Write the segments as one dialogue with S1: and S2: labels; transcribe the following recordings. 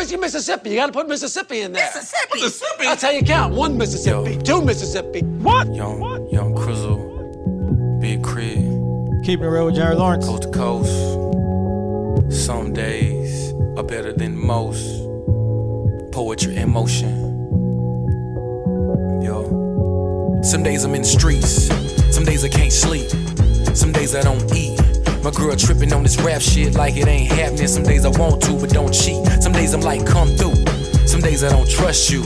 S1: where's your Mississippi? You got to put Mississippi in there.
S2: Mississippi.
S3: Mississippi.
S1: That's how you count. One Mississippi,
S4: Yo.
S1: two Mississippi. What?
S4: Young, young Crizzle, big crib,
S5: Keeping it real with Jared Lawrence.
S4: coast to coast. Some days are better than most. Poetry in motion. Yo. Some days I'm in the streets. Some days I can't sleep. Some days I don't eat. My girl tripping on this rap shit like it ain't happening. Some days I want to, but don't cheat. Some days I'm like, come through. Some days I don't trust you.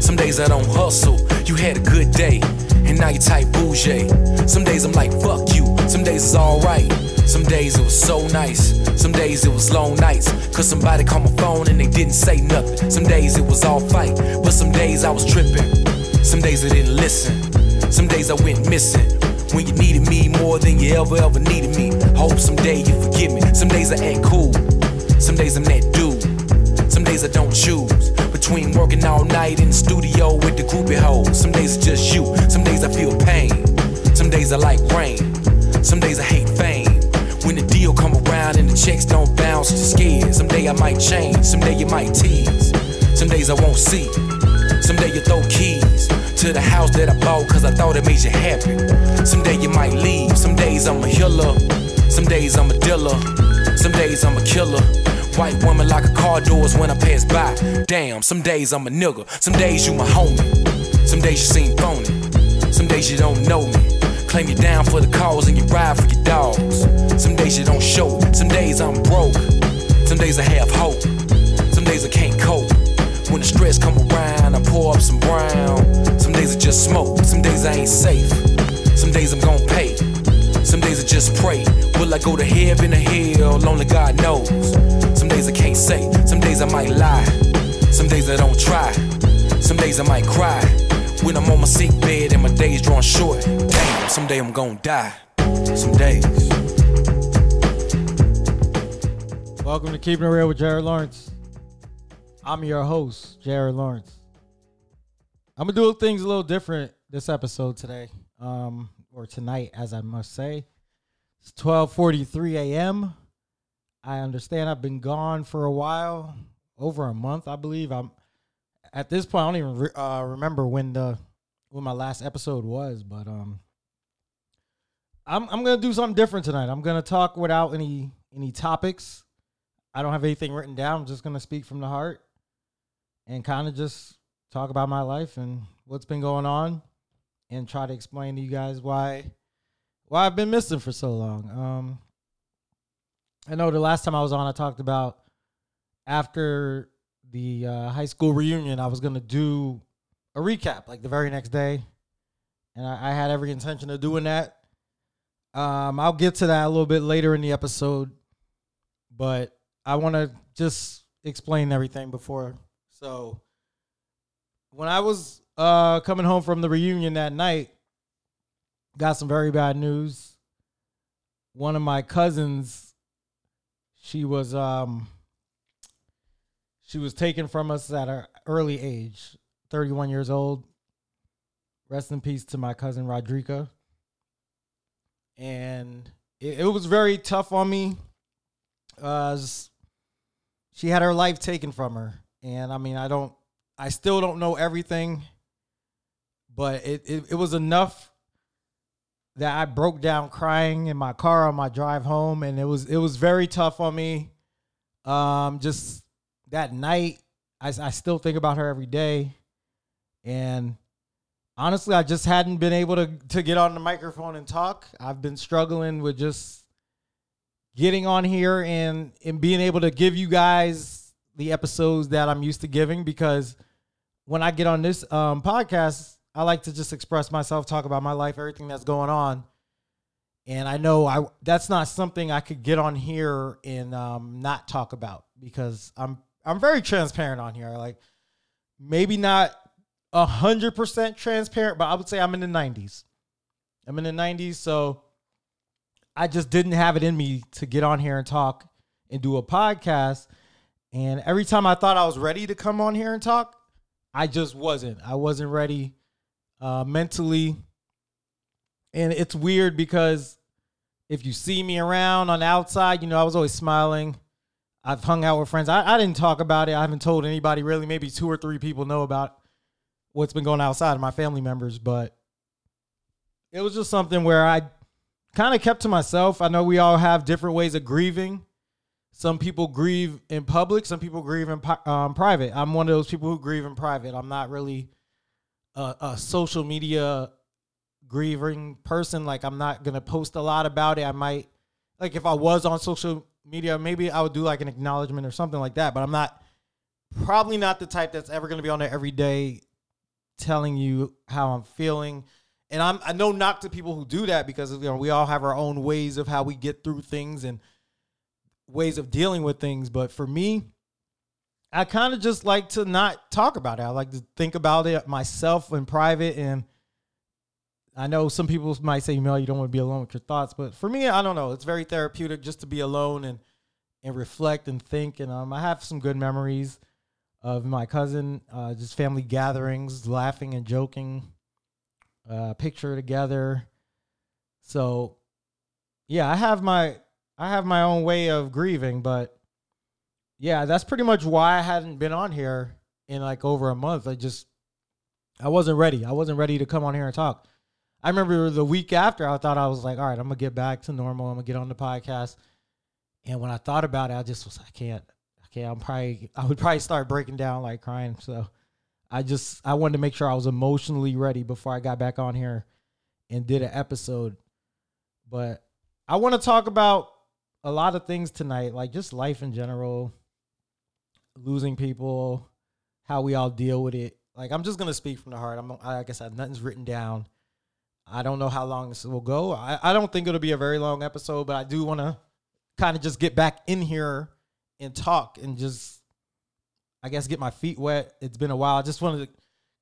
S4: Some days I don't hustle. You had a good day, and now you type bougie. Some days I'm like, fuck you. Some days it's alright. Some days it was so nice. Some days it was long nights. Cause somebody called my phone and they didn't say nothing. Some days it was all fight. But some days I was tripping. Some days I didn't listen. Some days I went missing. When you needed me more than you ever, ever needed me. Hope someday you forgive me. Some days I act cool. Some days I'm that dude. Some days I don't choose between working all night in the studio with the groupie hoes. Some days it's just you. Some days I feel pain. Some days I like rain. Some days I hate fame. When the deal come around and the checks don't bounce, you're scared. Some day I might change. Some day you might tease. Some days I won't see. Someday you throw keys to the house that I bought cause I thought it made you happy. Someday you might leave. Some days I'm a healer. Some days I'm a dealer. Some days I'm a killer. White woman like a car doors when I pass by. Damn, some days I'm a nigga. Some days you my homie. Some days you seem phony. Some days you don't know me. Claim you down for the cause and you ride for your dogs. Some days you don't show. Some days I'm broke. Some days I have hope. Some days I can't cope. When the stress come around, I pour up some brown. Days I just smoke. Some days I ain't safe. Some days I'm gon' pay. Some days I just pray. Will I go to heaven or hell? Only God knows. Some days I can't say. Some days I might lie. Some days I don't try. Some days I might cry. When I'm on my sick bed and my days drawn short. Damn, someday I'm gon' die. Some days.
S5: Welcome to Keeping It Real with Jared Lawrence. I'm your host, Jared Lawrence. I'm gonna do things a little different this episode today, um, or tonight, as I must say. It's 12:43 a.m. I understand I've been gone for a while, over a month, I believe. I'm at this point. I don't even re- uh, remember when the when my last episode was, but um, I'm I'm gonna do something different tonight. I'm gonna talk without any any topics. I don't have anything written down. I'm just gonna speak from the heart and kind of just talk about my life and what's been going on, and try to explain to you guys why why I've been missing for so long. Um, I know the last time I was on, I talked about after the uh, high school reunion, I was gonna do a recap like the very next day, and I, I had every intention of doing that. Um, I'll get to that a little bit later in the episode, but I want to just explain everything before. So, when I was uh, coming home from the reunion that night, got some very bad news. One of my cousins, she was um, she was taken from us at an early age, 31 years old. Rest in peace to my cousin Rodrika. And it, it was very tough on me. Uh, she had her life taken from her. And I mean, I don't, I still don't know everything, but it, it, it was enough that I broke down crying in my car on my drive home. And it was, it was very tough on me. Um, just that night, I, I still think about her every day. And honestly, I just hadn't been able to to get on the microphone and talk. I've been struggling with just getting on here and and being able to give you guys the episodes that I'm used to giving because when I get on this um, podcast, I like to just express myself, talk about my life, everything that's going on. And I know I that's not something I could get on here and um, not talk about because I'm I'm very transparent on here. Like maybe not a hundred percent transparent, but I would say I'm in the nineties. I'm in the nineties, so I just didn't have it in me to get on here and talk and do a podcast. And every time I thought I was ready to come on here and talk, I just wasn't. I wasn't ready uh, mentally. And it's weird because if you see me around on the outside, you know, I was always smiling. I've hung out with friends. I, I didn't talk about it. I haven't told anybody really. Maybe two or three people know about what's been going outside of my family members, but it was just something where I kind of kept to myself. I know we all have different ways of grieving. Some people grieve in public, some people grieve in um, private. I'm one of those people who grieve in private. I'm not really a, a social media grieving person. Like, I'm not to post a lot about it. I might, like, if I was on social media, maybe I would do like an acknowledgement or something like that, but I'm not, probably not the type that's ever to be on there every day telling you how I'm feeling. And I'm I know knock to people who do that because you know we all have our own ways of how we get through things and ways of dealing with things. But for me, I kind of just like to not talk about it. I like to think about it myself in private. And I know some people might say, Mel, you don't want to be alone with your thoughts. But for me, I don't know. It's very therapeutic just to be alone and and reflect and think. And um, I have some good memories of my cousin, uh, just family gatherings, laughing and joking, uh, picture together. So, yeah, I have my I have my own way of grieving, but yeah, that's pretty much why I hadn't been on here in like over a month. I just I wasn't ready. I wasn't ready to come on here and talk. I remember the week after, I thought I was like, all right, I'm gonna get back to normal. I'm gonna get on the podcast. And when I thought about it, I just was, I can't, I can't. I'm probably, I would probably start breaking down, like crying. So I just, I wanted to make sure I was emotionally ready before I got back on here and did an episode. But I want to talk about a lot of things tonight, like just life in general, losing people, how we all deal with it. Like I'm just gonna speak from the heart. I'm like I said, nothing's written down. I don't know how long this will go. I, I don't think it'll be a very long episode, but I do want to kind of just get back in here and talk and just, I guess, get my feet wet. It's been a while. I just wanted to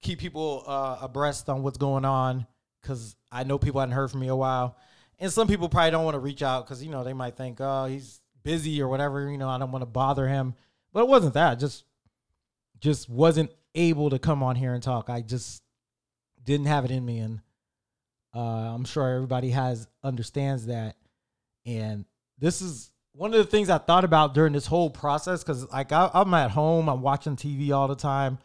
S5: keep people uh, abreast on what's going on because I know people hadn't heard from me a while. And some people probably don't want to reach out because, you know, they might think, oh, he's busy or whatever. You know, I don't want to bother him. But it wasn't that. Just, just wasn't able to come on here and talk. I just didn't have it in me. And, uh, I'm sure everybody has understands that, and this is one of the things I thought about during this whole process because like I, I'm at home, I'm watching TV all the time,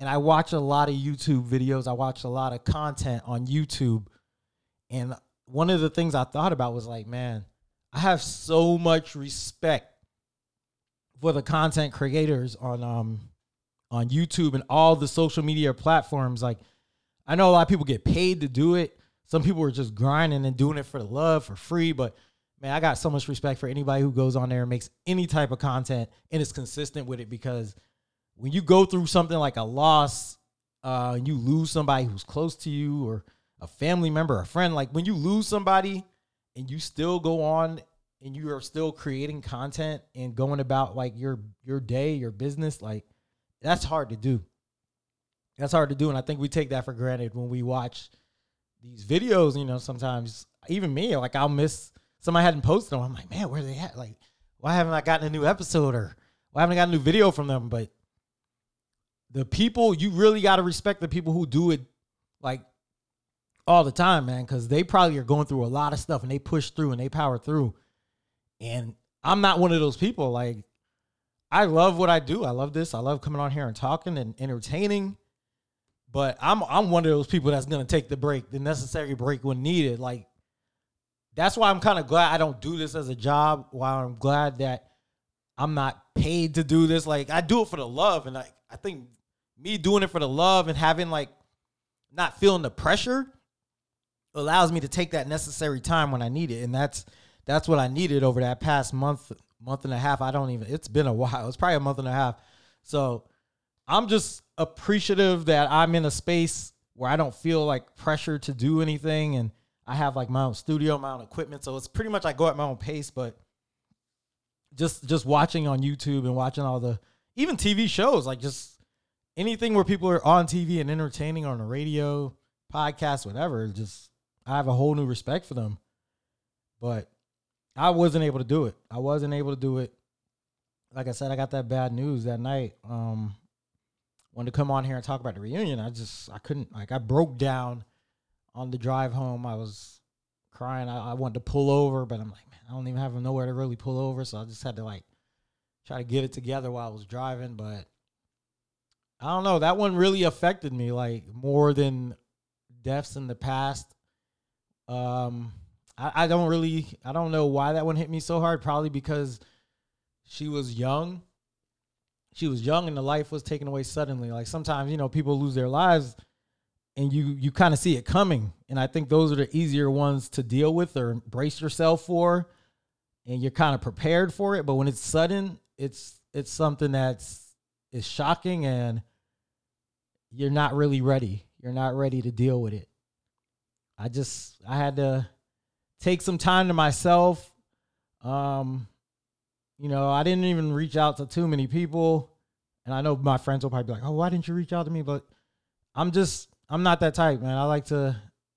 S5: and I watch a lot of YouTube videos. I watch a lot of content on YouTube, and one of the things I thought about was like, man, I have so much respect for the content creators on um on YouTube and all the social media platforms. Like, I know a lot of people get paid to do it. Some people are just grinding and doing it for the love for free, but man, I got so much respect for anybody who goes on there and makes any type of content and is consistent with it because when you go through something like a loss, uh, you lose somebody who's close to you or a family member, a friend, like when you lose somebody and you still go on and you are still creating content and going about like your your day, your business, like that's hard to do. That's hard to do, and I think we take that for granted when we watch these videos. You know, sometimes even me, like I'll miss somebody hadn't posted them. I'm like, man, where they at? Like, why haven't I gotten a new episode or why haven't I got a new video from them? But the people, you really got to respect the people who do it like all the time, man, because they probably are going through a lot of stuff and they push through and they power through. And I'm not one of those people. Like, I love what I do. I love this. I love coming on here and talking and entertaining. But I'm I'm one of those people that's gonna take the break, the necessary break when needed. Like that's why I'm kind of glad I don't do this as a job. Why I'm glad that I'm not paid to do this. Like I do it for the love, and I I think me doing it for the love and having like not feeling the pressure allows me to take that necessary time when I need it, and that's that's what I needed over that past month month and a half. I don't even. It's been a while. It's probably a month and a half. So I'm just appreciative that I'm in a space where I don't feel like pressure to do anything and I have like my own studio, my own equipment. So it's pretty much I go at my own pace, but just just watching on YouTube and watching all the even TV shows, like just anything where people are on TV and entertaining on the radio, podcast, whatever, just I have a whole new respect for them. But I wasn't able to do it. I wasn't able to do it. Like I said, I got that bad news that night. Um, wanted to come on here and talk about the reunion. I just I couldn't like I broke down on the drive home. I was crying. I, I wanted to pull over, but I'm like, man, I don't even have nowhere to really pull over, so I just had to like try to get it together while I was driving, but I don't know. That one really affected me like more than deaths in the past. Um, I, I don't really, I don't know why that one hit me so hard. Probably because she was young. She was young and the life was taken away suddenly. Like sometimes, you know, people lose their lives and you you kind of see it coming. And I think those are the easier ones to deal with or brace yourself for. And you're kind of prepared for it. But when it's sudden, it's it's something that's is shocking and you're not really ready. You're not ready to deal with it. I just I had to take some time to myself. Um, you know, I didn't even reach out to too many people. And I know my friends will probably be like, "Oh, why didn't you reach out to me?" But I'm just I'm not that type, man. I like to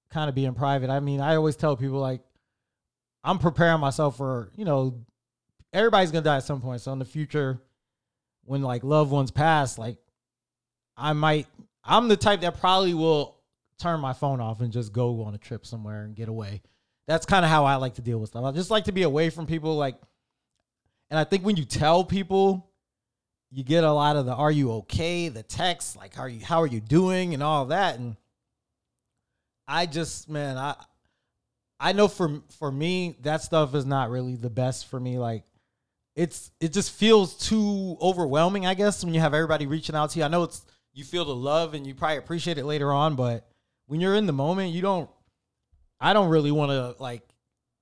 S5: kind of be in private. I mean, I always tell people like I'm preparing myself for, you know, everybody's going to die at some point. So in the future when like loved ones pass, like I might I'm the type that probably will turn my phone off and just go on a trip somewhere and get away. That's kind of how I like to deal with stuff. I just like to be away from people like and I think when you tell people you get a lot of the are you okay, the text like how are you how are you doing and all that and I just man, I I know for for me that stuff is not really the best for me like it's it just feels too overwhelming, I guess, when you have everybody reaching out to you. I know it's you feel the love and you probably appreciate it later on, but when you're in the moment, you don't I don't really want to like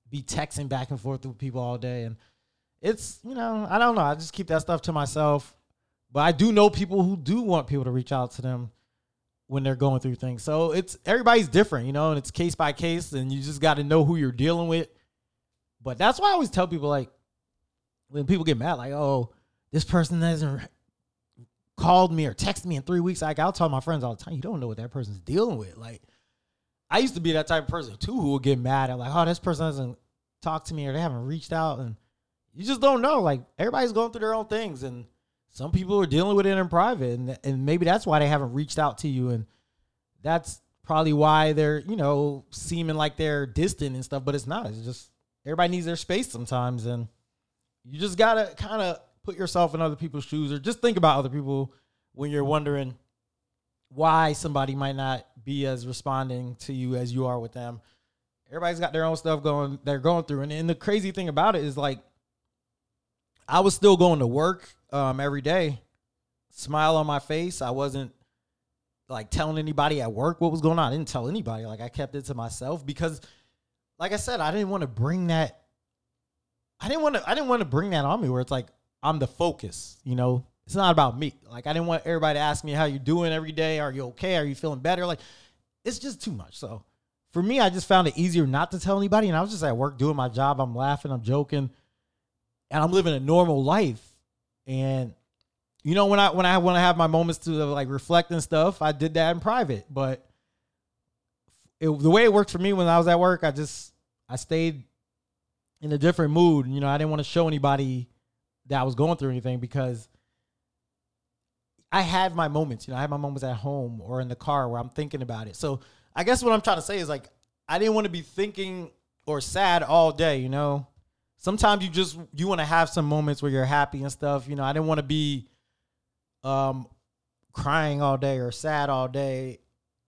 S5: be texting back and forth with people all day and it's, you know, I don't know. I just keep that stuff to myself. But I do know people who do want people to reach out to them when they're going through things. So it's everybody's different, you know, and it's case by case and you just got to know who you're dealing with. But that's why I always tell people like when people get mad like, "Oh, this person hasn't called me or texted me in 3 weeks." Like I'll tell my friends all the time, "You don't know what that person's dealing with." Like I used to be that type of person too who would get mad at like, "Oh, this person hasn't talked to me or they haven't reached out." And you just don't know. Like everybody's going through their own things and some people are dealing with it in private and, and maybe that's why they haven't reached out to you and that's probably why they're you know seeming like they're distant and stuff but it's not it's just everybody needs their space sometimes and you just gotta kind of put yourself in other people's shoes or just think about other people when you're wondering why somebody might not be as responding to you as you are with them everybody's got their own stuff going they're going through and, and the crazy thing about it is like i was still going to work um, every day, smile on my face. I wasn't like telling anybody at work what was going on. I didn't tell anybody. Like I kept it to myself because, like I said, I didn't want to bring that. I didn't want to. I didn't want to bring that on me where it's like I'm the focus. You know, it's not about me. Like I didn't want everybody to ask me how you doing every day. Are you okay? Are you feeling better? Like it's just too much. So for me, I just found it easier not to tell anybody. And I was just at work doing my job. I'm laughing. I'm joking, and I'm living a normal life and you know when I when I want to have my moments to uh, like reflect and stuff, I did that in private. But it, the way it worked for me when I was at work, I just I stayed in a different mood. You know, I didn't want to show anybody that I was going through anything because I had my moments. You know, I had my moments at home or in the car where I'm thinking about it. So I guess what I'm trying to say is like I didn't want to be thinking or sad all day. You know, sometimes you just you want to have some moments where you're happy and stuff. You know, I didn't want to be um crying all day or sad all day,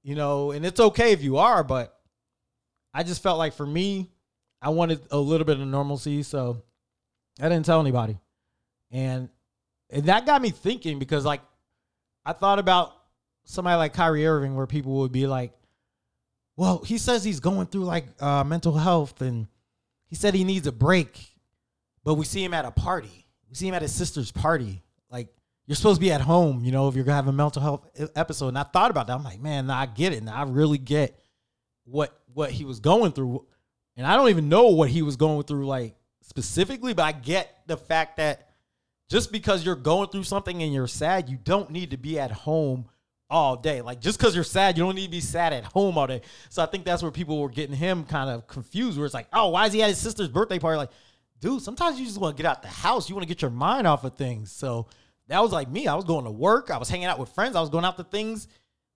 S5: you know, and it's okay if you are, but I just felt like for me, I wanted a little bit of normalcy, so I didn't tell anybody. And and that got me thinking because like I thought about somebody like Kyrie Irving where people would be like, well, he says he's going through like uh, mental health and he said he needs a break, but we see him at a party. We see him at his sister's party. Like you're supposed to be at home, you know, if you're gonna have a mental health episode. And I thought about that. I'm like, man, I get it. Now I really get what what he was going through, and I don't even know what he was going through like specifically, but I get the fact that just because you're going through something and you're sad, you don't need to be at home all day. Like just because you're sad, you don't need to be sad at home all day. So I think that's where people were getting him kind of confused. Where it's like, oh, why is he at his sister's birthday party? Like, dude, sometimes you just want to get out the house. You want to get your mind off of things. So that was like me. I was going to work. I was hanging out with friends. I was going out to things,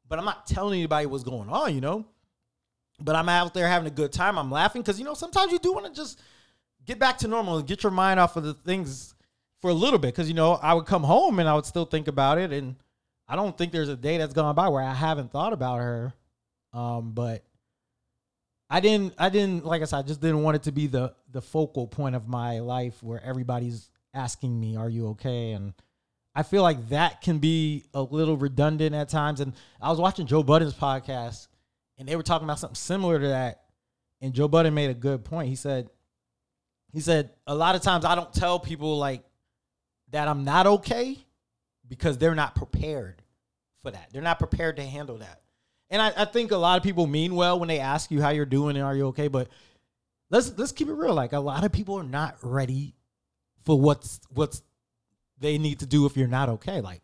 S5: but I'm not telling anybody what's going on. You know. But I'm out there having a good time. I'm laughing because you know sometimes you do want to just get back to normal and get your mind off of the things for a little bit because you know I would come home and I would still think about it, and I don't think there's a day that's gone by where I haven't thought about her. Um, but I didn't, I didn't, like I said, I just didn't want it to be the the focal point of my life where everybody's asking me, "Are you okay?" and I feel like that can be a little redundant at times. And I was watching Joe Budden's podcast, and they were talking about something similar to that. And Joe Budden made a good point. He said, he said a lot of times I don't tell people like that I'm not okay because they're not prepared for that. They're not prepared to handle that. And I, I think a lot of people mean well when they ask you how you're doing and are you okay. But let's let's keep it real. Like a lot of people are not ready for what's what's they need to do if you're not okay. Like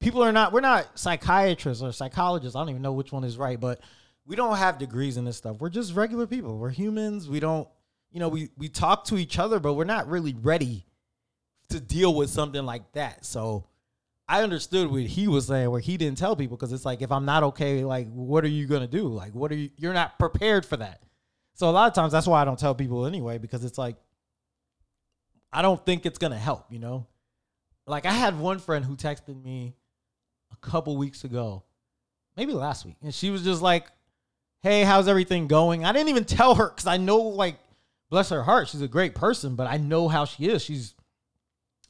S5: people are not we're not psychiatrists or psychologists. I don't even know which one is right, but we don't have degrees in this stuff. We're just regular people. We're humans. We don't you know, we we talk to each other, but we're not really ready to deal with something like that. So I understood what he was saying where he didn't tell people because it's like if I'm not okay, like what are you gonna do? Like what are you you're not prepared for that. So a lot of times that's why I don't tell people anyway, because it's like I don't think it's gonna help, you know? Like I had one friend who texted me a couple weeks ago, maybe last week, and she was just like, "Hey, how's everything going?" I didn't even tell her because I know, like, bless her heart, she's a great person, but I know how she is. She's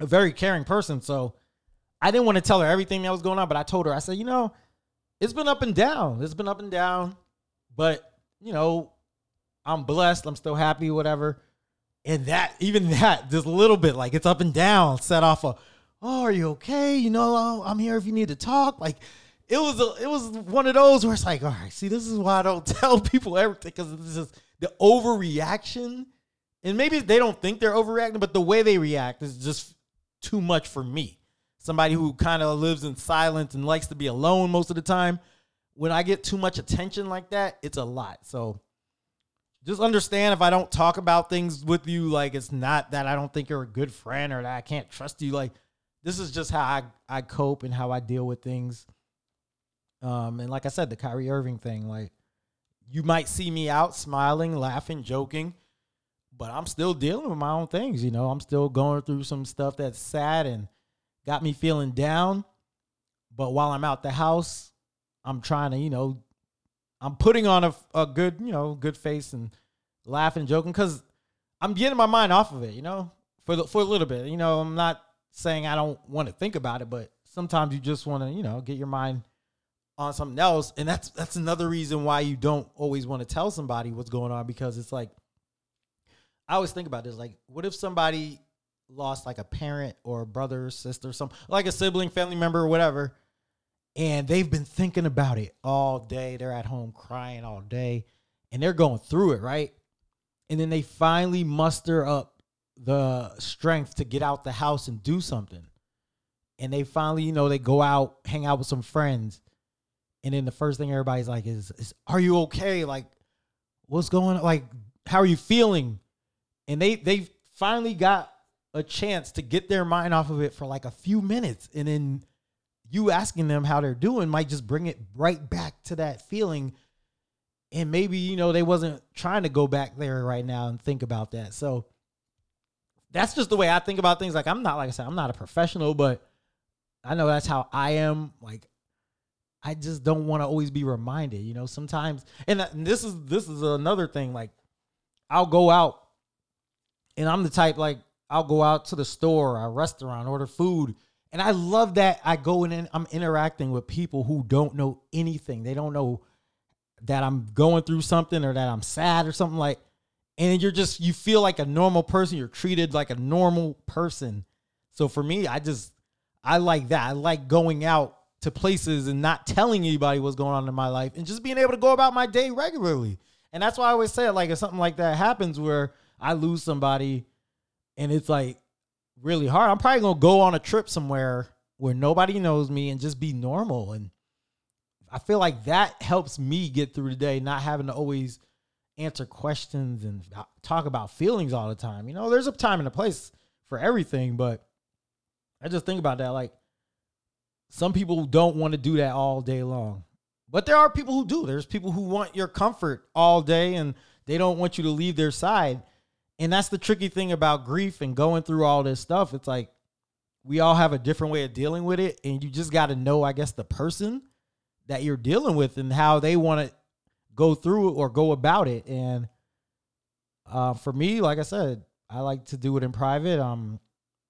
S5: a very caring person, so I didn't want to tell her everything that was going on. But I told her, I said, you know, it's been up and down. It's been up and down, but you know, I'm blessed. I'm still happy, whatever. And that, even that, just a little bit, like it's up and down, set off a oh, are you okay? You know, I'm here if you need to talk. Like it was a, it was one of those where it's like, all right, see, this is why I don't tell people everything because this is the overreaction. And maybe they don't think they're overreacting, but the way they react is just too much for me. Somebody who kind of lives in silence and likes to be alone most of the time. When I get too much attention like that, it's a lot. So just understand if I don't talk about things with you, like it's not that I don't think you're a good friend or that I can't trust you. Like this is just how I, I cope and how I deal with things. Um, and like I said, the Kyrie Irving thing, like you might see me out smiling, laughing, joking, but I'm still dealing with my own things. You know, I'm still going through some stuff that's sad and got me feeling down. But while I'm out the house, I'm trying to, you know, I'm putting on a, a good, you know, good face and laughing, joking, because I'm getting my mind off of it, you know, for the for a little bit. You know, I'm not saying I don't want to think about it, but sometimes you just want to, you know, get your mind on something else. And that's that's another reason why you don't always want to tell somebody what's going on because it's like I always think about this like what if somebody lost like a parent or a brother sister some like a sibling, family member or whatever and they've been thinking about it all day. They're at home crying all day and they're going through it, right? And then they finally muster up the strength to get out the house and do something. And they finally, you know, they go out, hang out with some friends. And then the first thing everybody's like is, is are you okay? Like, what's going on? Like, how are you feeling? And they they finally got a chance to get their mind off of it for like a few minutes. And then you asking them how they're doing might just bring it right back to that feeling. And maybe, you know, they wasn't trying to go back there right now and think about that. So that's just the way I think about things. Like I'm not like I said, I'm not a professional, but I know that's how I am. Like I just don't want to always be reminded, you know. Sometimes, and, uh, and this is this is another thing. Like I'll go out, and I'm the type like I'll go out to the store, a restaurant, order food, and I love that I go in and I'm interacting with people who don't know anything. They don't know that I'm going through something or that I'm sad or something like and you're just you feel like a normal person. You're treated like a normal person. So for me i just i like that. I like going out to places and not telling anybody what's going on in my life and just being able to go about my day regularly. And that's why i always say like if something like that happens where i lose somebody and it's like really hard i'm probably gonna go on a trip somewhere where nobody knows me and just be normal and i feel like that helps me get through the day not having to always answer questions and talk about feelings all the time. You know, there's a time and a place for everything, but I just think about that. Like, some people don't want to do that all day long, but there are people who do. There's people who want your comfort all day and they don't want you to leave their side. And that's the tricky thing about grief and going through all this stuff. It's like we all have a different way of dealing with it, and you just got to know, I guess, the person that you're dealing with and how they want to go through it or go about it. And uh, for me, like I said, I like to do it in private. Um,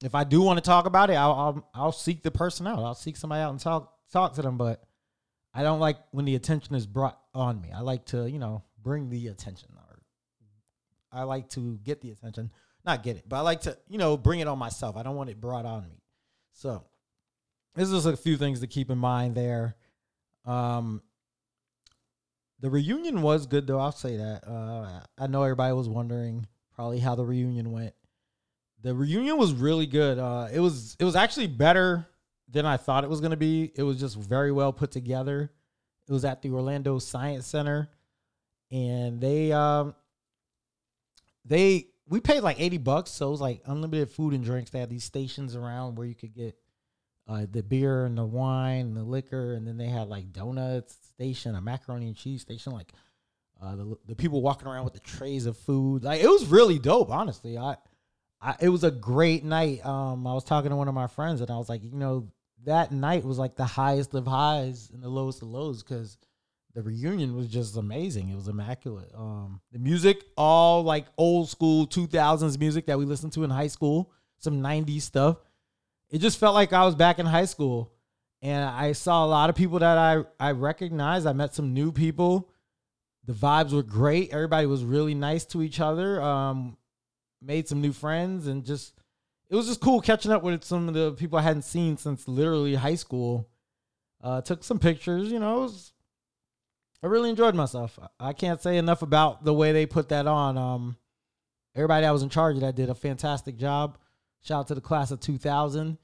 S5: if I do want to talk about it, I'll, I'll I'll seek the person out. I'll seek somebody out and talk talk to them. But I don't like when the attention is brought on me. I like to, you know, bring the attention, or I like to get the attention, not get it, but I like to, you know, bring it on myself. I don't want it brought on me. So this is a few things to keep in mind there. Um, the reunion was good though. I'll say that. Uh, I know everybody was wondering probably how the reunion went. The reunion was really good. Uh, it was it was actually better than I thought it was gonna be. It was just very well put together. It was at the Orlando Science Center, and they um they we paid like eighty bucks, so it was like unlimited food and drinks. They had these stations around where you could get uh, the beer and the wine and the liquor, and then they had like donuts station, a macaroni and cheese station, like uh, the the people walking around with the trays of food. Like it was really dope, honestly. I, I it was a great night. Um, I was talking to one of my friends, and I was like, you know, that night was like the highest of highs and the lowest of lows because the reunion was just amazing. It was immaculate. Um, the music, all like old school 2000s music that we listened to in high school, some 90s stuff it just felt like I was back in high school. And I saw a lot of people that I, I recognized. I met some new people. The vibes were great. Everybody was really nice to each other. Um, made some new friends and just it was just cool catching up with some of the people I hadn't seen since literally high school. Uh, took some pictures, you know. it Was, I really enjoyed myself. I can't say enough about the way they put that on. Um, everybody that was in charge of that did a fantastic job. Shout out to the class of 2000.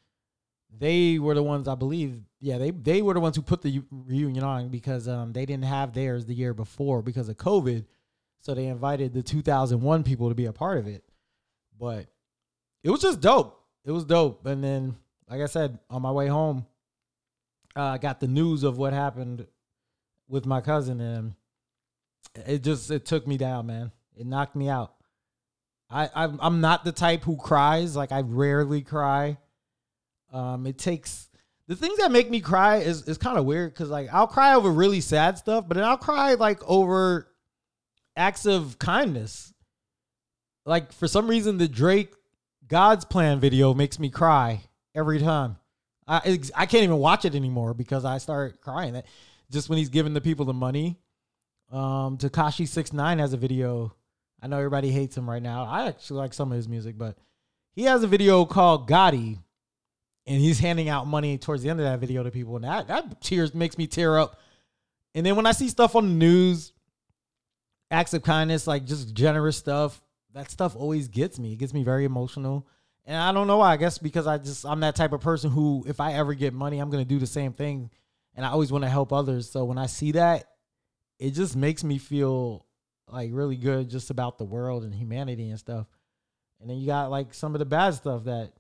S5: They were the ones I believe. Yeah, they they were the ones who put the reunion on because um, they didn't have theirs the year before because of COVID. So they invited the 2001 people to be a part of it. But it was just dope. It was dope. And then, like I said, on my way home, uh, I got the news of what happened with my cousin, and it just it took me down, man. It knocked me out. I I'm, I'm not the type who cries. Like I rarely cry. Um, it takes the things that make me cry is is kind of weird because like I'll cry over really sad stuff, but then I'll cry like over acts of kindness. Like for some reason, the Drake God's Plan video makes me cry every time. I I can't even watch it anymore because I start crying. That just when he's giving the people the money. Um, Tekashi Six Nine has a video I know everybody hates him right now. I actually like some of his music, but he has a video called Gotti, and he's handing out money towards the end of that video to people, and that that tears makes me tear up. And then when I see stuff on the news, acts of kindness, like just generous stuff, that stuff always gets me. It gets me very emotional. And I don't know why. I guess because I just I'm that type of person who if I ever get money, I'm gonna do the same thing. And I always want to help others. So when I see that, it just makes me feel like really good just about the world and humanity and stuff. And then you got like some of the bad stuff that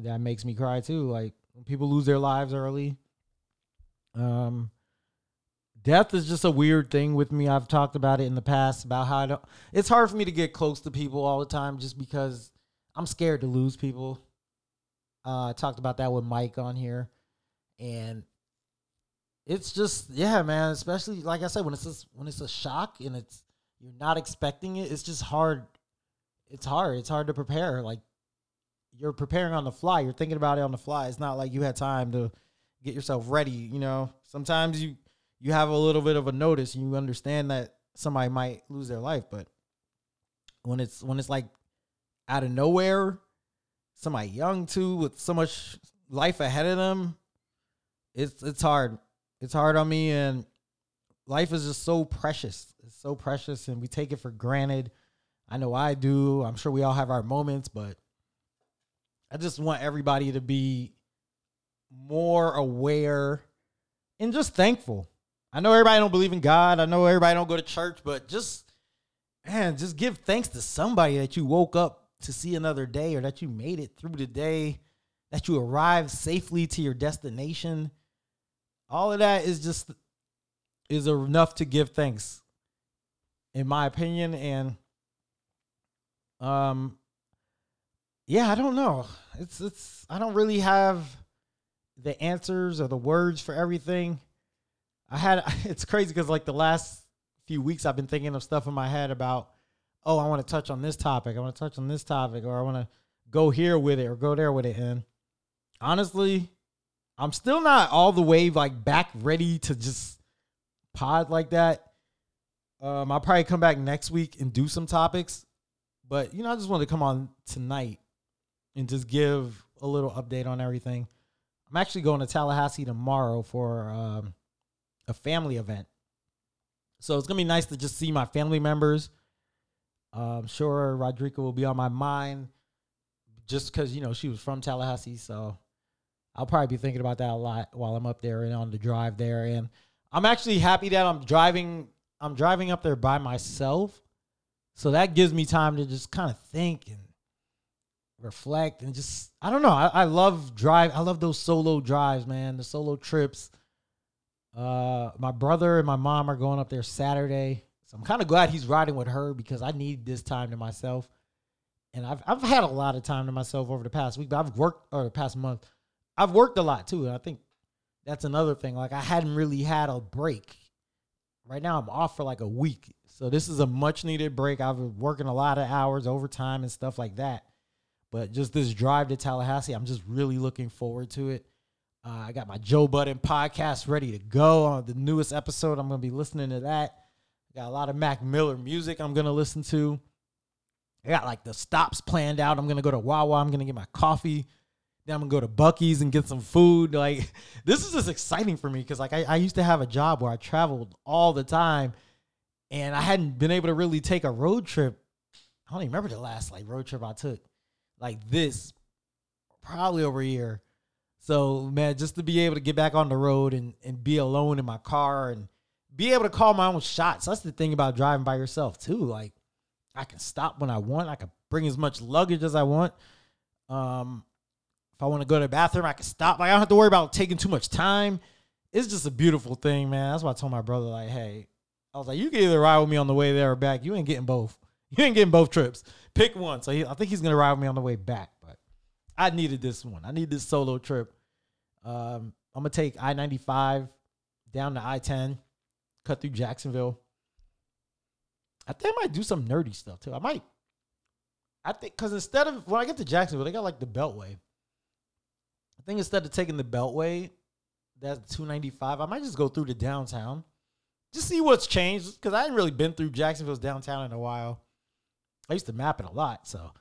S5: that makes me cry too. Like when people lose their lives early. Um death is just a weird thing with me. I've talked about it in the past about how I don't it's hard for me to get close to people all the time just because I'm scared to lose people. Uh, I talked about that with Mike on here. And it's just yeah, man, especially like I said when it's just, when it's a shock and it's you're not expecting it, it's just hard. It's hard. It's hard to prepare. Like you're preparing on the fly. You're thinking about it on the fly. It's not like you had time to get yourself ready. You know, sometimes you you have a little bit of a notice and you understand that somebody might lose their life, but when it's when it's like out of nowhere, somebody young too with so much life ahead of them, it's it's hard. It's hard on me and life is just so precious. It's so precious and we take it for granted. I know I do. I'm sure we all have our moments, but I just want everybody to be more aware and just thankful. I know everybody don't believe in God. I know everybody don't go to church, but just man, just give thanks to somebody that you woke up to see another day or that you made it through the day, that you arrived safely to your destination. All of that is just is enough to give thanks, in my opinion. And um, yeah, I don't know. It's it's I don't really have the answers or the words for everything. I had it's crazy because like the last few weeks I've been thinking of stuff in my head about, oh, I want to touch on this topic, I want to touch on this topic, or I want to go here with it or go there with it. And honestly, I'm still not all the way like back ready to just pod like that. Um, I'll probably come back next week and do some topics. But you know, I just wanted to come on tonight and just give a little update on everything. I'm actually going to Tallahassee tomorrow for um, a family event. So it's gonna be nice to just see my family members. Uh, I'm sure Rodrika will be on my mind just because you know she was from Tallahassee, so I'll probably be thinking about that a lot while I'm up there and on the drive there. And I'm actually happy that I'm driving. I'm driving up there by myself, so that gives me time to just kind of think and reflect and just I don't know. I, I love drive. I love those solo drives, man. The solo trips. Uh, my brother and my mom are going up there Saturday, so I'm kind of glad he's riding with her because I need this time to myself. And I've I've had a lot of time to myself over the past week, but I've worked or the past month. I've worked a lot too, and I think that's another thing. Like I hadn't really had a break. Right now, I'm off for like a week, so this is a much needed break. I've been working a lot of hours, overtime, and stuff like that. But just this drive to Tallahassee, I'm just really looking forward to it. Uh, I got my Joe Budden podcast ready to go on the newest episode. I'm going to be listening to that. Got a lot of Mac Miller music I'm going to listen to. I got like the stops planned out. I'm going to go to Wawa. I'm going to get my coffee. Then I'm to go to Buc-ee's and get some food. Like, this is just exciting for me because, like, I, I used to have a job where I traveled all the time and I hadn't been able to really take a road trip. I don't even remember the last like road trip I took like this probably over a year. So man, just to be able to get back on the road and, and be alone in my car and be able to call my own shots. That's the thing about driving by yourself too. Like I can stop when I want. I can bring as much luggage as I want. Um, if I want to go to the bathroom, I can stop. Like I don't have to worry about taking too much time. It's just a beautiful thing, man. That's why I told my brother, like, hey, I was like, you can either ride with me on the way there or back. You ain't getting both. You ain't getting both trips. Pick one. So he, I think he's gonna ride with me on the way back. But I needed this one. I need this solo trip. Um, I'm gonna take I 95 down to I 10, cut through Jacksonville. I think I might do some nerdy stuff too. I might. I think because instead of when I get to Jacksonville, they got like the Beltway. I think instead of taking the Beltway, that's 295. I might just go through the downtown, just see what's changed. Because I hadn't really been through Jacksonville's downtown in a while. I used to map it a lot, so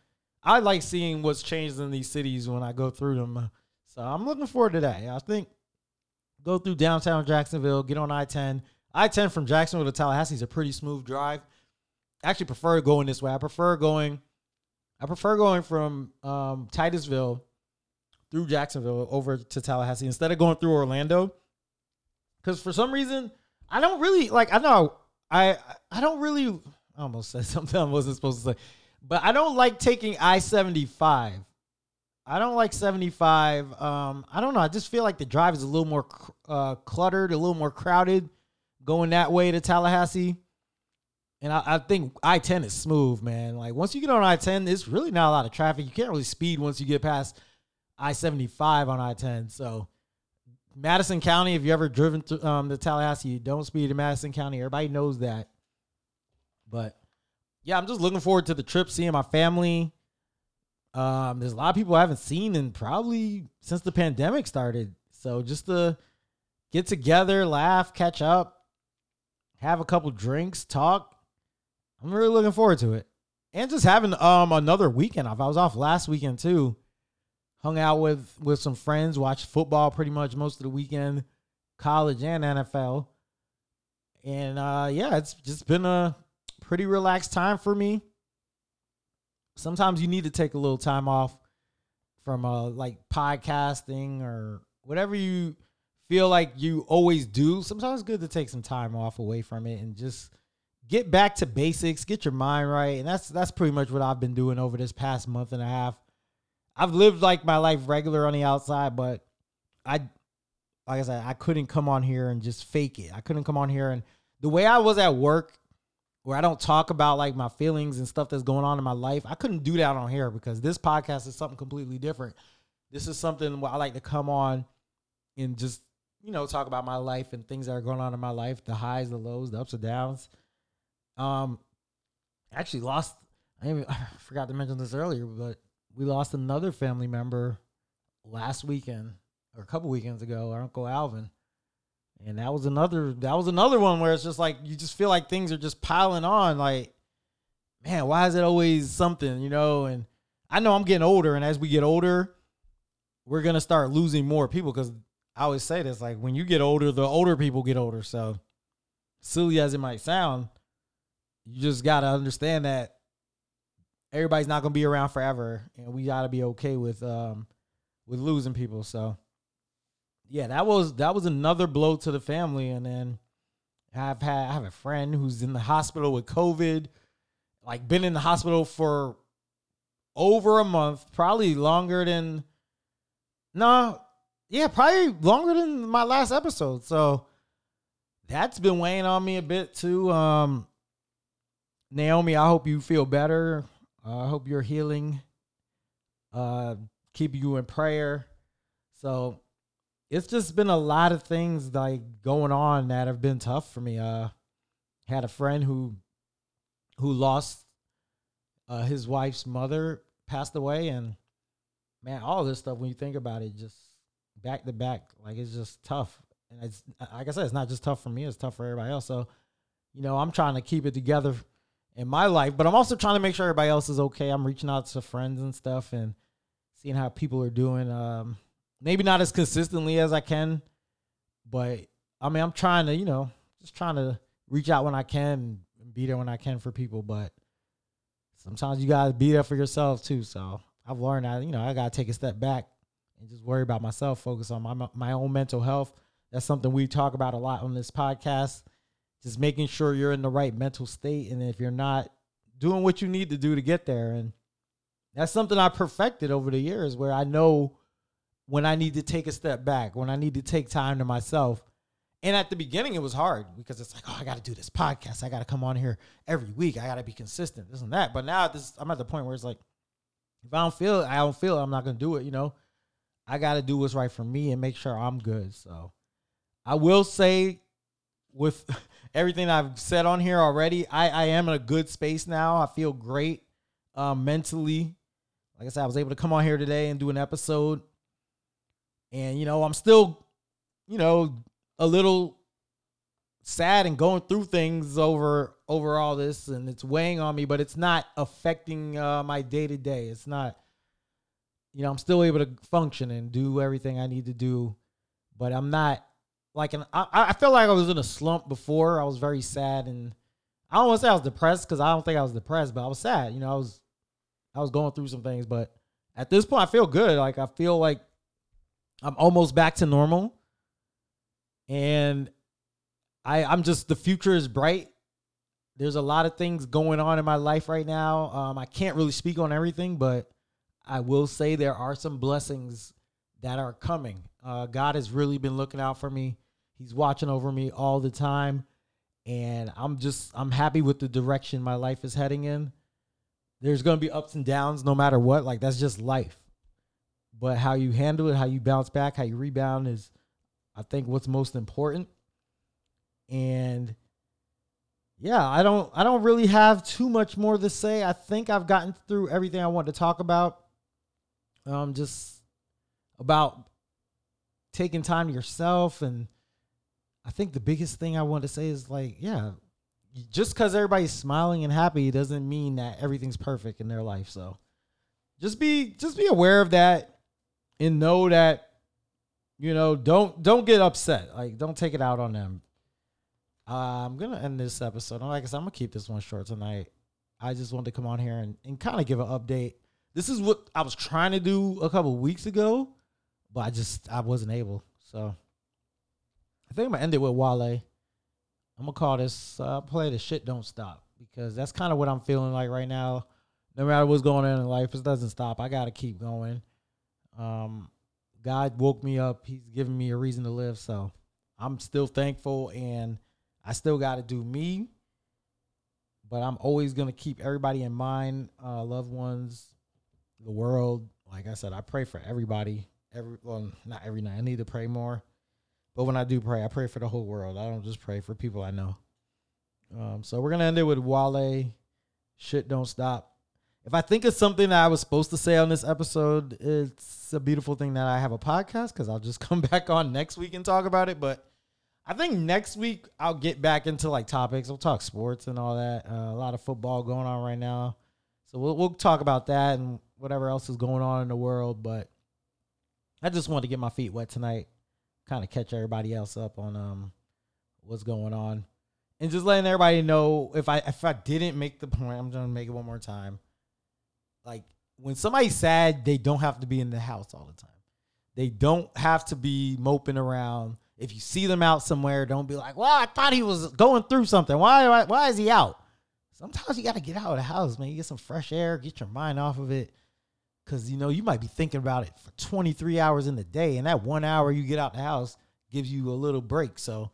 S5: I like seeing what's changed in these cities when I go through them. So I'm looking forward to that. I think go through downtown Jacksonville, get on I-10. I-10 from Jacksonville to Tallahassee is a pretty smooth drive. I actually prefer going this way. I prefer going. I prefer going from um, Titusville through Jacksonville over to Tallahassee instead of going through Orlando. Because for some reason, I don't really like. I know I I don't really I almost said something I wasn't supposed to say. But I don't like taking I 75. I don't like 75. Um, I don't know. I just feel like the drive is a little more uh, cluttered, a little more crowded going that way to Tallahassee. And I, I think I 10 is smooth, man. Like once you get on I 10, it's really not a lot of traffic. You can't really speed once you get past I 75 on I 10. So, Madison County, if you ever driven to um, Tallahassee, don't speed in Madison County. Everybody knows that. But yeah, I'm just looking forward to the trip, seeing my family. Um, there's a lot of people I haven't seen in probably since the pandemic started. So just to get together, laugh, catch up, have a couple drinks, talk. I'm really looking forward to it. And just having um another weekend off. I was off last weekend too. Hung out with with some friends, watched football pretty much most of the weekend, college and NFL. And uh yeah, it's just been a pretty relaxed time for me. Sometimes you need to take a little time off from uh like podcasting or whatever you feel like you always do. Sometimes it's good to take some time off away from it and just get back to basics, get your mind right. And that's that's pretty much what I've been doing over this past month and a half. I've lived like my life regular on the outside, but I like I said, I couldn't come on here and just fake it. I couldn't come on here and the way I was at work where I don't talk about like my feelings and stuff that's going on in my life. I couldn't do that on here because this podcast is something completely different. This is something where I like to come on and just you know talk about my life and things that are going on in my life, the highs, the lows, the ups and downs. Um, actually lost. I, even, I forgot to mention this earlier, but we lost another family member last weekend or a couple weekends ago. Our uncle Alvin, and that was another. That was another one where it's just like you just feel like things are just piling on. Like, man, why is it always something, you know? And I know I'm getting older, and as we get older, we're gonna start losing more people because I always say this: like when you get older, the older people get older. So silly as it might sound, you just gotta understand that everybody's not gonna be around forever, and we gotta be okay with um with losing people. So yeah, that was that was another blow to the family. And then I've had I have a friend who's in the hospital with COVID, like been in the hospital for over a month, probably longer than no, yeah, probably longer than my last episode. So that's been weighing on me a bit too. Um Naomi, I hope you feel better. Uh, I hope you're healing. Uh keep you in prayer. So it's just been a lot of things like going on that have been tough for me. Uh had a friend who who lost uh his wife's mother passed away and man, all this stuff when you think about it just back to back like it's just tough. And it's like I said it's not just tough for me, it's tough for everybody else. So, you know, I'm trying to keep it together in my life, but I'm also trying to make sure everybody else is okay. I'm reaching out to friends and stuff and seeing how people are doing. Um, maybe not as consistently as I can, but I mean, I'm trying to, you know, just trying to reach out when I can and be there when I can for people. But sometimes you gotta be there for yourself too. So I've learned that, you know, I gotta take a step back and just worry about myself, focus on my my own mental health. That's something we talk about a lot on this podcast. Just making sure you're in the right mental state, and if you're not doing what you need to do to get there, and that's something I perfected over the years where I know when I need to take a step back, when I need to take time to myself. And at the beginning, it was hard because it's like, oh, I got to do this podcast. I got to come on here every week. I got to be consistent, this and that. But now this, I'm at the point where it's like, if I don't feel it, I don't feel it. I'm not going to do it. You know, I got to do what's right for me and make sure I'm good. So I will say, with everything I've said on here already, I, I am in a good space now. I feel great um, mentally like I said, I was able to come on here today and do an episode. And, you know, I'm still, you know, a little sad and going through things over over all this and it's weighing on me, but it's not affecting uh, my day to day. It's not, you know, I'm still able to function and do everything I need to do, but I'm not like an. I, I feel like I was in a slump before. I was very sad and I don't want to say I was depressed because I don't think I was depressed, but I was sad. You know, I was I was going through some things, but at this point, I feel good. Like I feel like I'm almost back to normal, and I I'm just the future is bright. There's a lot of things going on in my life right now. Um, I can't really speak on everything, but I will say there are some blessings that are coming. Uh, God has really been looking out for me. He's watching over me all the time, and I'm just I'm happy with the direction my life is heading in there's going to be ups and downs no matter what. Like that's just life. But how you handle it, how you bounce back, how you rebound is, I think, what's most important. And yeah, I don't, I don't really have too much more to say. I think I've gotten through everything I want to talk about. Um, just about taking time to yourself, and I think the biggest thing I want to say is like, yeah, just because everybody's smiling and happy doesn't mean that everything's perfect in their life. So just be just be aware of that and know that you know don't don't get upset. Like don't take it out on them. Uh, I'm gonna end this episode. Like I said, I'm gonna keep this one short tonight. I just wanted to come on here and, and kind of give an update. This is what I was trying to do a couple weeks ago, but I just I wasn't able. So I think I'm gonna end it with Wale. I'm gonna call this uh, play the shit don't stop because that's kind of what I'm feeling like right now. No matter what's going on in life, it doesn't stop. I gotta keep going. Um, God woke me up. He's giving me a reason to live. So I'm still thankful, and I still got to do me. but I'm always gonna keep everybody in mind, uh, loved ones, the world. Like I said, I pray for everybody. Every well, not every night. I need to pray more, but when I do pray, I pray for the whole world. I don't just pray for people I know. Um, so we're gonna end it with Wale. Shit don't stop. If I think of something that I was supposed to say on this episode, it's a beautiful thing that I have a podcast because I'll just come back on next week and talk about it. But I think next week I'll get back into like topics. We'll talk sports and all that. Uh, a lot of football going on right now, so we'll we'll talk about that and whatever else is going on in the world. But I just wanted to get my feet wet tonight, kind of catch everybody else up on um what's going on, and just letting everybody know if I if I didn't make the point, I'm gonna make it one more time. Like when somebody's sad, they don't have to be in the house all the time. They don't have to be moping around. If you see them out somewhere, don't be like, "Well, I thought he was going through something. Why? Why, why is he out?" Sometimes you got to get out of the house, man. You get some fresh air, get your mind off of it, because you know you might be thinking about it for 23 hours in the day, and that one hour you get out the house gives you a little break. So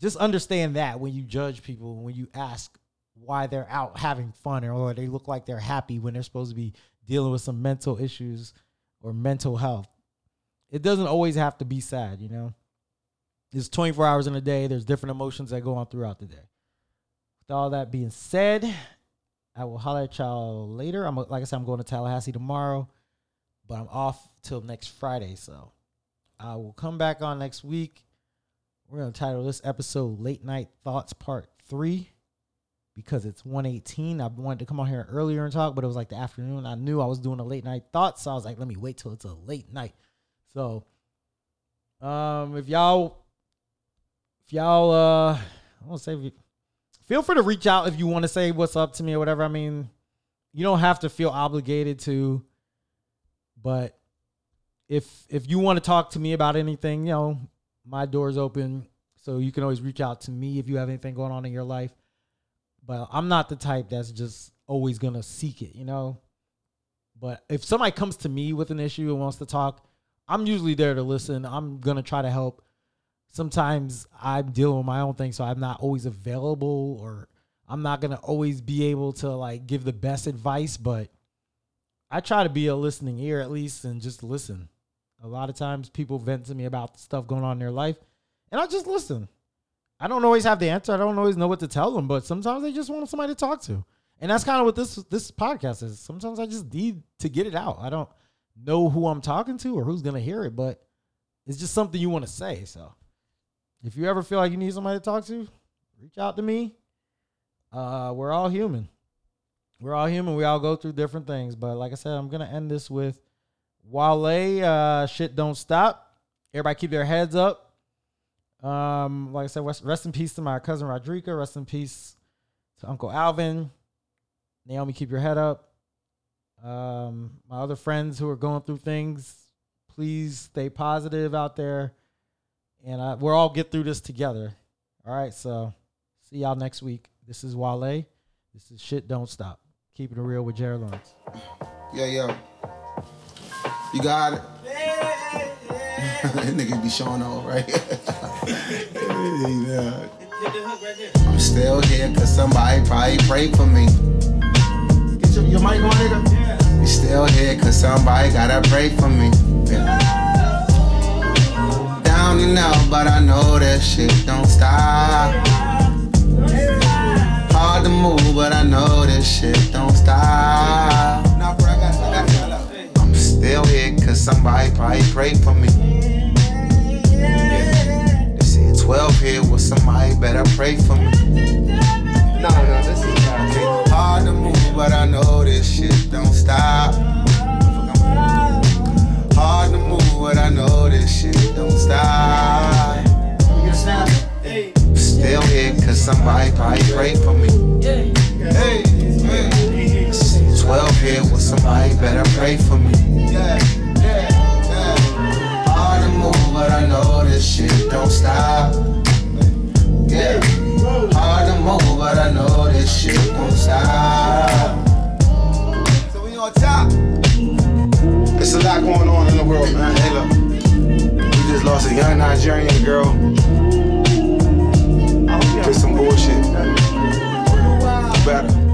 S5: just understand that when you judge people, when you ask why they're out having fun or they look like they're happy when they're supposed to be dealing with some mental issues or mental health. It doesn't always have to be sad, you know. There's 24 hours in a day. There's different emotions that go on throughout the day. With all that being said, I will holler at y'all later. I'm like I said, I'm going to Tallahassee tomorrow, but I'm off till next Friday. So I will come back on next week. We're gonna title this episode "Late Night Thoughts Part 3 because it's 118. I wanted to come on here earlier and talk, but it was like the afternoon. I knew I was doing a late night thoughts, so I was like, let me wait till it's a late night. So, um, if y'all, if y'all, uh, I want to say, feel free to reach out if you want to say what's up to me or whatever. I mean, you don't have to feel obligated to, but if if you want to talk to me about anything, you know, my door's open. So you can always reach out to me if you have anything going on in your life. But I'm not the type that's just always gonna seek it, you know. But if somebody comes to me with an issue and wants to talk, I'm usually there to listen. I'm gonna try to help. Sometimes I'm dealing with my own thing, so I'm not always available, or I'm not gonna always be able to like give the best advice. But I try to be a listening ear at least, and just listen. A lot of times, people vent to me about stuff going on in their life, and I just listen. I don't always have the answer. I don't always know what to tell them, but sometimes they just want somebody to talk to. And that's kind of what this this podcast is. Sometimes I just need to get it out. I don't know who I'm talking to or who's gonna hear it, but it's just something you want to say. So if you ever feel like you need somebody to talk to, reach out to me. Uh, we're all human. We're all human. We all go through different things. But like I said, I'm gonna end this with Wale. Uh, shit don't stop. Everybody keep their heads up. Um, like I said, rest, rest in peace to my cousin Rodrika. Rest in peace to Uncle Alvin. Naomi, keep your head up. Um, my other friends who are going through things, please stay positive out there, and I, we'll all get through this together. All right, so see y'all next week. This is Wale. This is shit don't stop. Keeping it real with Jared Lawrence.
S2: Yeah, yeah. You got it. That nigga be showing off, right? yeah. I'm still here cause somebody probably prayed for me. Get your, your mic on, nigga. Yeah. You still here cause somebody gotta pray for me. Yeah. And out, but I know that shit don't stop. Hard to move, but I know this shit don't stop. I'm still here cause somebody probably prayed for me. They said 12 here with somebody better pray for me. No, no, this is not Hard to move, but I know this shit don't stop. This shit don't stop. Still here cause somebody probably prayed for me. Hey, hey. 12 here with somebody better pray for me. Hard to move, but I know this shit don't stop. Yeah. Hard to move, but I know this shit won't stop. So we on top. There's a lot going on in the world, man. Hey, look. Just lost a young Nigerian girl to some bullshit. better.